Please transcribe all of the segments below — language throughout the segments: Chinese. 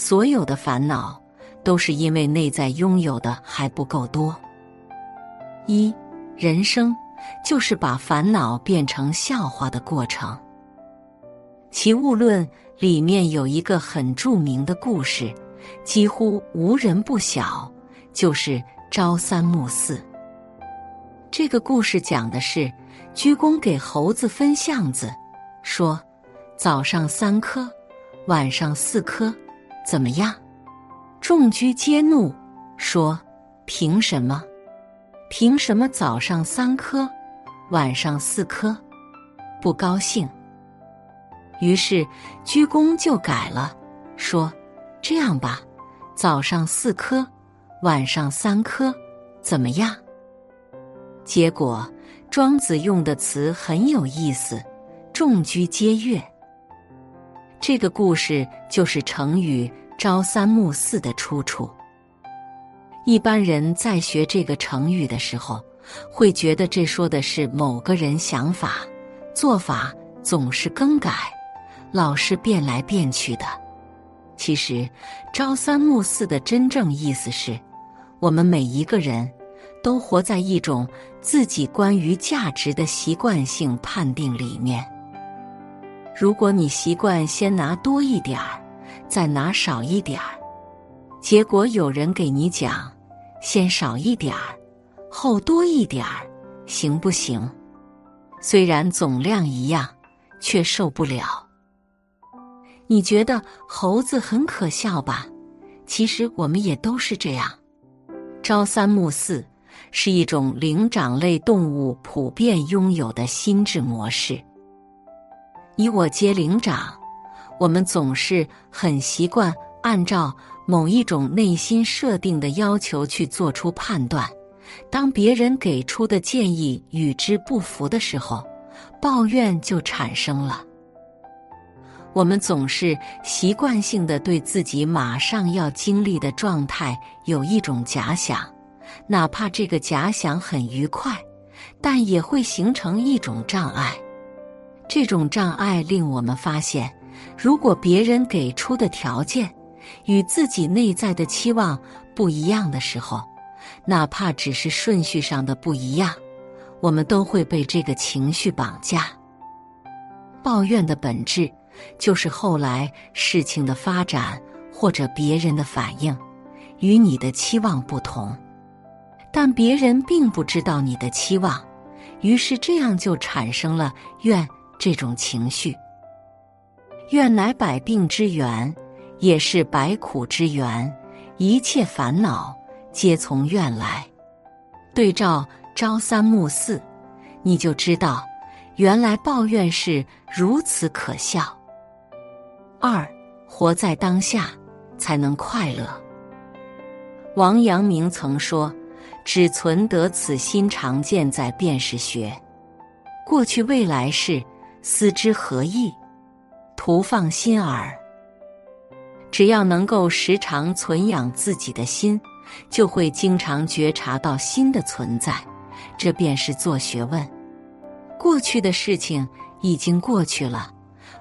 所有的烦恼都是因为内在拥有的还不够多。一，人生就是把烦恼变成笑话的过程。《齐物论》里面有一个很著名的故事，几乎无人不晓，就是朝三暮四。这个故事讲的是，鞠躬给猴子分橡子，说早上三颗，晚上四颗，怎么样？众居皆怒，说凭什么？凭什么早上三颗，晚上四颗？不高兴。于是鞠躬就改了，说这样吧，早上四颗，晚上三颗，怎么样？结果，庄子用的词很有意思，“众居皆悦”。这个故事就是成语“朝三暮四”的出处。一般人在学这个成语的时候，会觉得这说的是某个人想法、做法总是更改，老是变来变去的。其实，“朝三暮四”的真正意思是，我们每一个人。都活在一种自己关于价值的习惯性判定里面。如果你习惯先拿多一点儿，再拿少一点儿，结果有人给你讲，先少一点儿，后多一点儿，行不行？虽然总量一样，却受不了。你觉得猴子很可笑吧？其实我们也都是这样，朝三暮四。是一种灵长类动物普遍拥有的心智模式。以我接灵长，我们总是很习惯按照某一种内心设定的要求去做出判断。当别人给出的建议与之不符的时候，抱怨就产生了。我们总是习惯性的对自己马上要经历的状态有一种假想。哪怕这个假想很愉快，但也会形成一种障碍。这种障碍令我们发现，如果别人给出的条件与自己内在的期望不一样的时候，哪怕只是顺序上的不一样，我们都会被这个情绪绑架。抱怨的本质就是后来事情的发展或者别人的反应与你的期望不同。但别人并不知道你的期望，于是这样就产生了怨这种情绪。怨乃百病之源，也是百苦之源，一切烦恼皆从怨来。对照朝三暮四，你就知道，原来抱怨是如此可笑。二，活在当下才能快乐。王阳明曾说。只存得此心，常见在辨识学。过去未来事，思之何益？徒放心耳。只要能够时常存养自己的心，就会经常觉察到心的存在。这便是做学问。过去的事情已经过去了，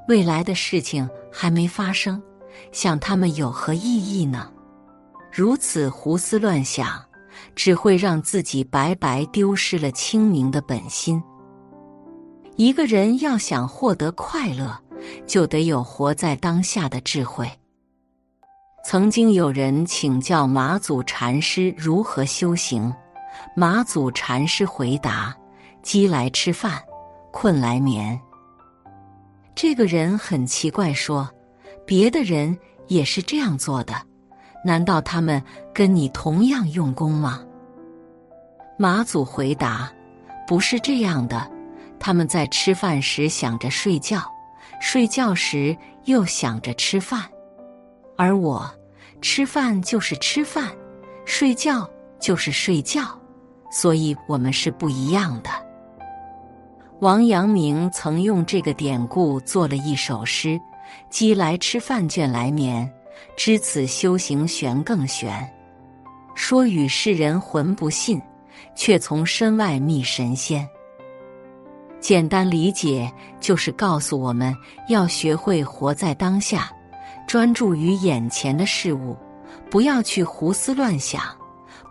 未来的事情还没发生，想他们有何意义呢？如此胡思乱想。只会让自己白白丢失了清明的本心。一个人要想获得快乐，就得有活在当下的智慧。曾经有人请教马祖禅师如何修行，马祖禅师回答：“饥来吃饭，困来眠。”这个人很奇怪，说：“别的人也是这样做的。”难道他们跟你同样用功吗？马祖回答：“不是这样的，他们在吃饭时想着睡觉，睡觉时又想着吃饭，而我吃饭就是吃饭，睡觉就是睡觉，所以我们是不一样的。”王阳明曾用这个典故做了一首诗：“鸡来吃饭，倦来眠。”知此修行玄更玄，说与世人浑不信，却从身外觅神仙。简单理解就是告诉我们要学会活在当下，专注于眼前的事物，不要去胡思乱想，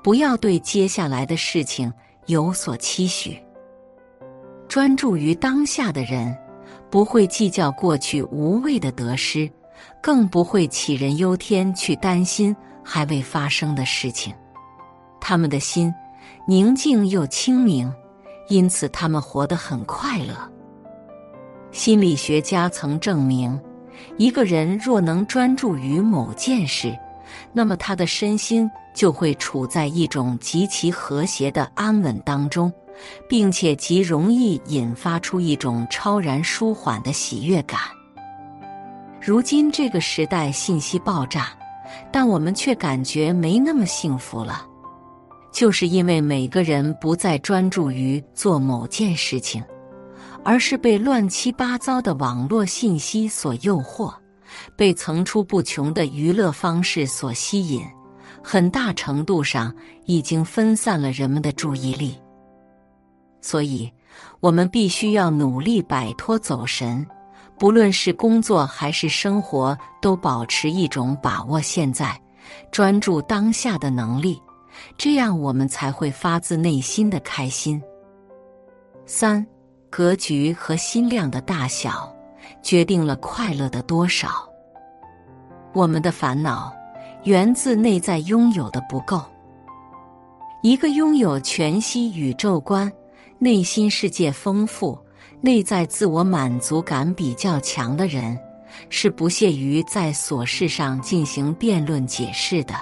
不要对接下来的事情有所期许。专注于当下的人，不会计较过去无谓的得失，更不会杞人忧天去担心还未发生的事情。他们的心宁静又清明，因此他们活得很快乐。心理学家曾证明，一个人若能专注于某件事，那么他的身心就会处在一种极其和谐的安稳当中。并且极容易引发出一种超然舒缓的喜悦感。如今这个时代信息爆炸，但我们却感觉没那么幸福了，就是因为每个人不再专注于做某件事情，而是被乱七八糟的网络信息所诱惑，被层出不穷的娱乐方式所吸引，很大程度上已经分散了人们的注意力。所以，我们必须要努力摆脱走神，不论是工作还是生活，都保持一种把握现在、专注当下的能力，这样我们才会发自内心的开心。三，格局和心量的大小决定了快乐的多少。我们的烦恼源自内在拥有的不够。一个拥有全息宇宙观。内心世界丰富、内在自我满足感比较强的人，是不屑于在琐事上进行辩论解释的。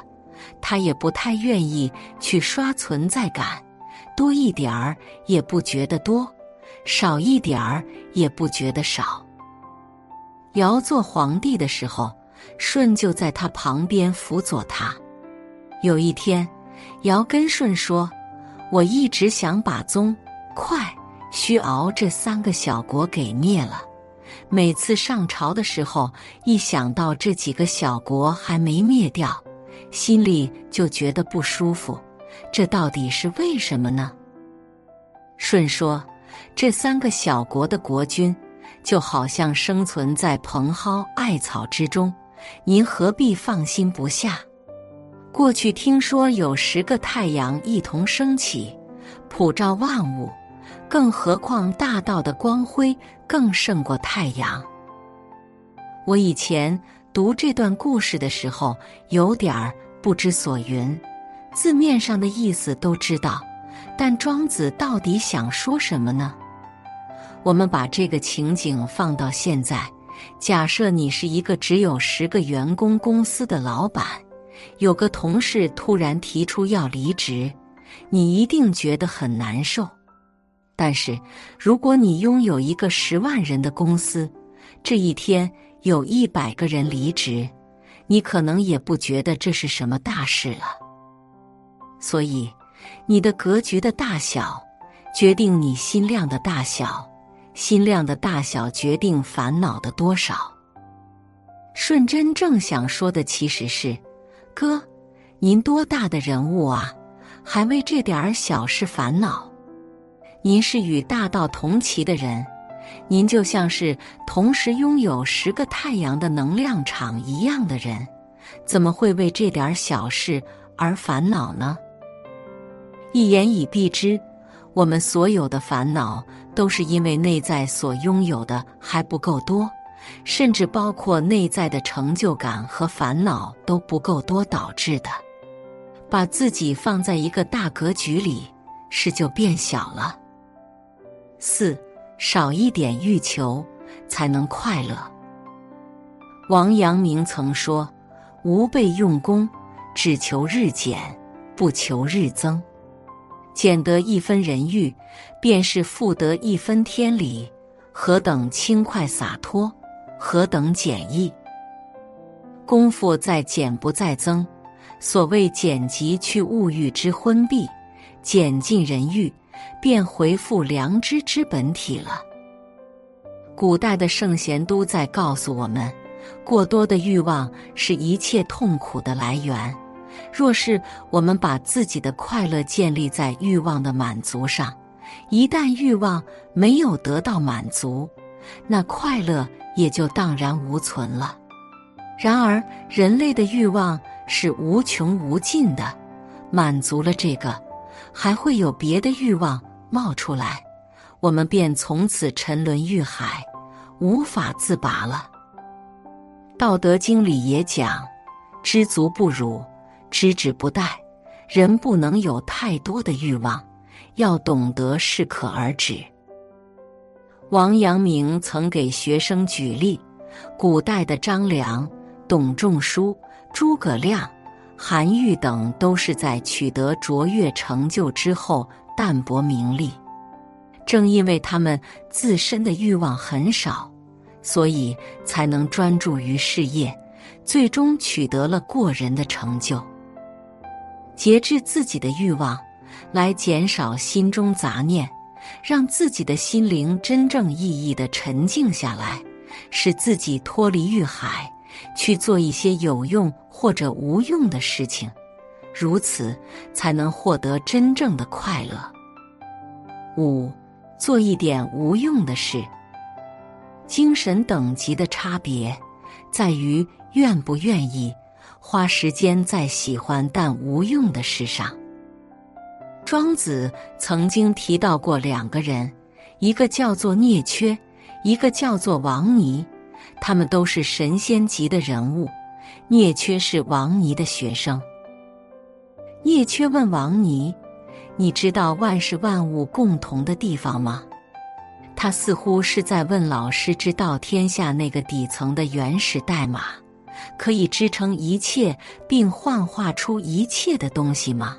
他也不太愿意去刷存在感，多一点儿也不觉得多，少一点儿也不觉得少。尧做皇帝的时候，舜就在他旁边辅佐他。有一天，尧跟舜说：“我一直想把宗。”快，虚、敖这三个小国给灭了。每次上朝的时候，一想到这几个小国还没灭掉，心里就觉得不舒服。这到底是为什么呢？舜说：“这三个小国的国君，就好像生存在蓬蒿艾草之中，您何必放心不下？过去听说有十个太阳一同升起，普照万物。”更何况大道的光辉更胜过太阳。我以前读这段故事的时候，有点儿不知所云。字面上的意思都知道，但庄子到底想说什么呢？我们把这个情景放到现在，假设你是一个只有十个员工公司的老板，有个同事突然提出要离职，你一定觉得很难受。但是，如果你拥有一个十万人的公司，这一天有一百个人离职，你可能也不觉得这是什么大事了。所以，你的格局的大小决定你心量的大小，心量的大小决定烦恼的多少。顺真正想说的其实是：哥，您多大的人物啊，还为这点儿小事烦恼？您是与大道同齐的人，您就像是同时拥有十个太阳的能量场一样的人，怎么会为这点小事而烦恼呢？一言以蔽之，我们所有的烦恼都是因为内在所拥有的还不够多，甚至包括内在的成就感和烦恼都不够多导致的。把自己放在一个大格局里，事就变小了。四少一点欲求，才能快乐。王阳明曾说：“吾辈用功，只求日减，不求日增。减得一分人欲，便是复得一分天理。何等轻快洒脱，何等简易！功夫在减，不在增。所谓减极去物欲之昏蔽，减尽人欲。”便回复良知之本体了。古代的圣贤都在告诉我们，过多的欲望是一切痛苦的来源。若是我们把自己的快乐建立在欲望的满足上，一旦欲望没有得到满足，那快乐也就荡然无存了。然而，人类的欲望是无穷无尽的，满足了这个，还会有别的欲望冒出来，我们便从此沉沦欲海，无法自拔了。《道德经》里也讲：“知足不辱，知止不殆。”人不能有太多的欲望，要懂得适可而止。王阳明曾给学生举例：古代的张良、董仲舒、诸葛亮、韩愈等，都是在取得卓越成就之后淡泊名利。正因为他们自身的欲望很少，所以才能专注于事业，最终取得了过人的成就。节制自己的欲望，来减少心中杂念，让自己的心灵真正意义的沉静下来，使自己脱离欲海，去做一些有用或者无用的事情，如此才能获得真正的快乐。五，做一点无用的事。精神等级的差别，在于愿不愿意。花时间在喜欢但无用的事上。庄子曾经提到过两个人，一个叫做聂缺，一个叫做王尼，他们都是神仙级的人物。聂缺是王尼的学生。聂缺问王尼：“你知道万事万物共同的地方吗？”他似乎是在问老师知道天下那个底层的原始代码。可以支撑一切并幻化出一切的东西吗？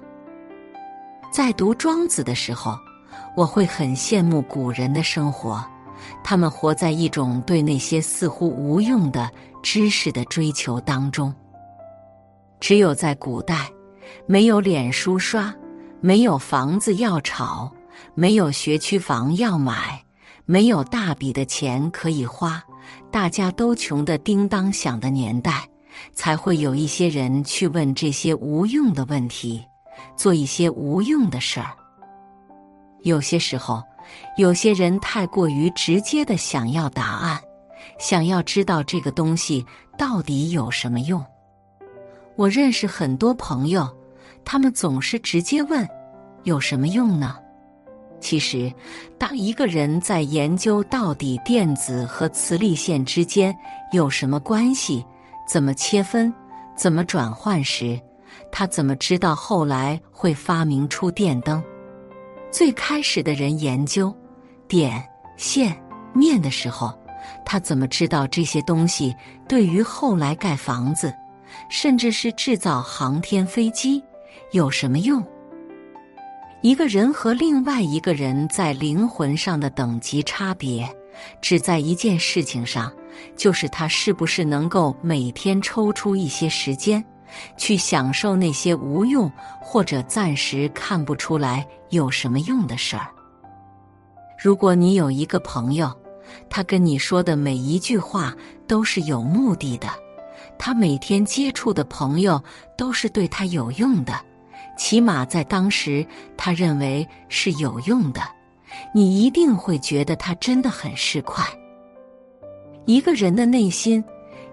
在读庄子的时候，我会很羡慕古人的生活，他们活在一种对那些似乎无用的知识的追求当中。只有在古代，没有脸书刷，没有房子要炒，没有学区房要买，没有大笔的钱可以花。大家都穷得叮当响的年代，才会有一些人去问这些无用的问题，做一些无用的事儿。有些时候，有些人太过于直接的想要答案，想要知道这个东西到底有什么用。我认识很多朋友，他们总是直接问：“有什么用呢？”其实，当一个人在研究到底电子和磁力线之间有什么关系、怎么切分、怎么转换时，他怎么知道后来会发明出电灯？最开始的人研究点、线、面的时候，他怎么知道这些东西对于后来盖房子，甚至是制造航天飞机有什么用？一个人和另外一个人在灵魂上的等级差别，只在一件事情上，就是他是不是能够每天抽出一些时间，去享受那些无用或者暂时看不出来有什么用的事儿。如果你有一个朋友，他跟你说的每一句话都是有目的的，他每天接触的朋友都是对他有用的。起码在当时，他认为是有用的，你一定会觉得他真的很市侩。一个人的内心，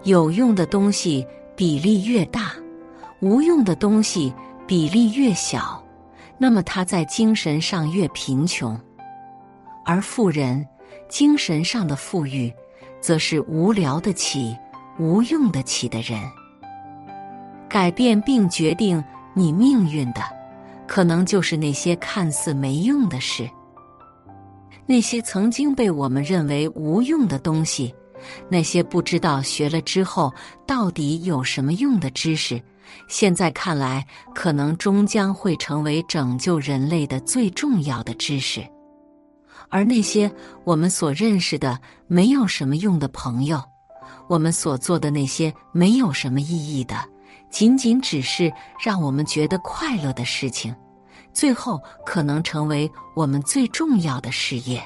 有用的东西比例越大，无用的东西比例越小，那么他在精神上越贫穷。而富人精神上的富裕，则是无聊得起、无用得起的人。改变并决定。你命运的，可能就是那些看似没用的事，那些曾经被我们认为无用的东西，那些不知道学了之后到底有什么用的知识，现在看来，可能终将会成为拯救人类的最重要的知识。而那些我们所认识的没有什么用的朋友，我们所做的那些没有什么意义的。仅仅只是让我们觉得快乐的事情，最后可能成为我们最重要的事业。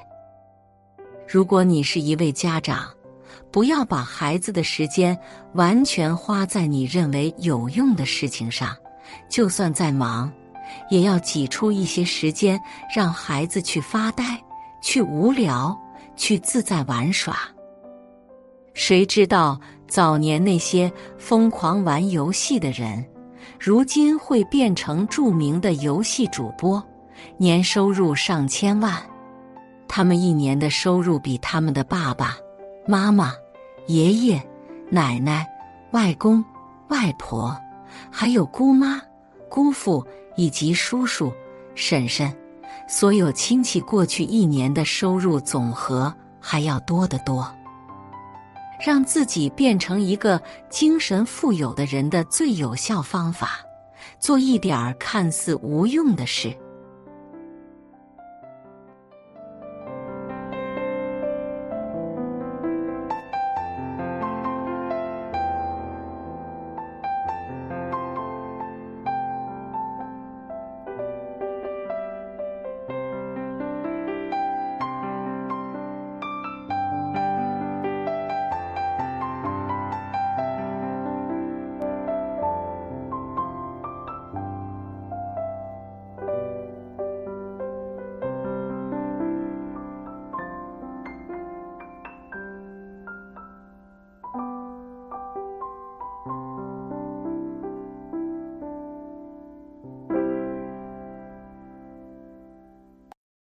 如果你是一位家长，不要把孩子的时间完全花在你认为有用的事情上，就算再忙，也要挤出一些时间让孩子去发呆、去无聊、去自在玩耍。谁知道早年那些疯狂玩游戏的人，如今会变成著名的游戏主播，年收入上千万。他们一年的收入比他们的爸爸妈妈、爷爷奶奶、外公外婆，还有姑妈姑父以及叔叔婶婶，所有亲戚过去一年的收入总和还要多得多。让自己变成一个精神富有的人的最有效方法，做一点儿看似无用的事。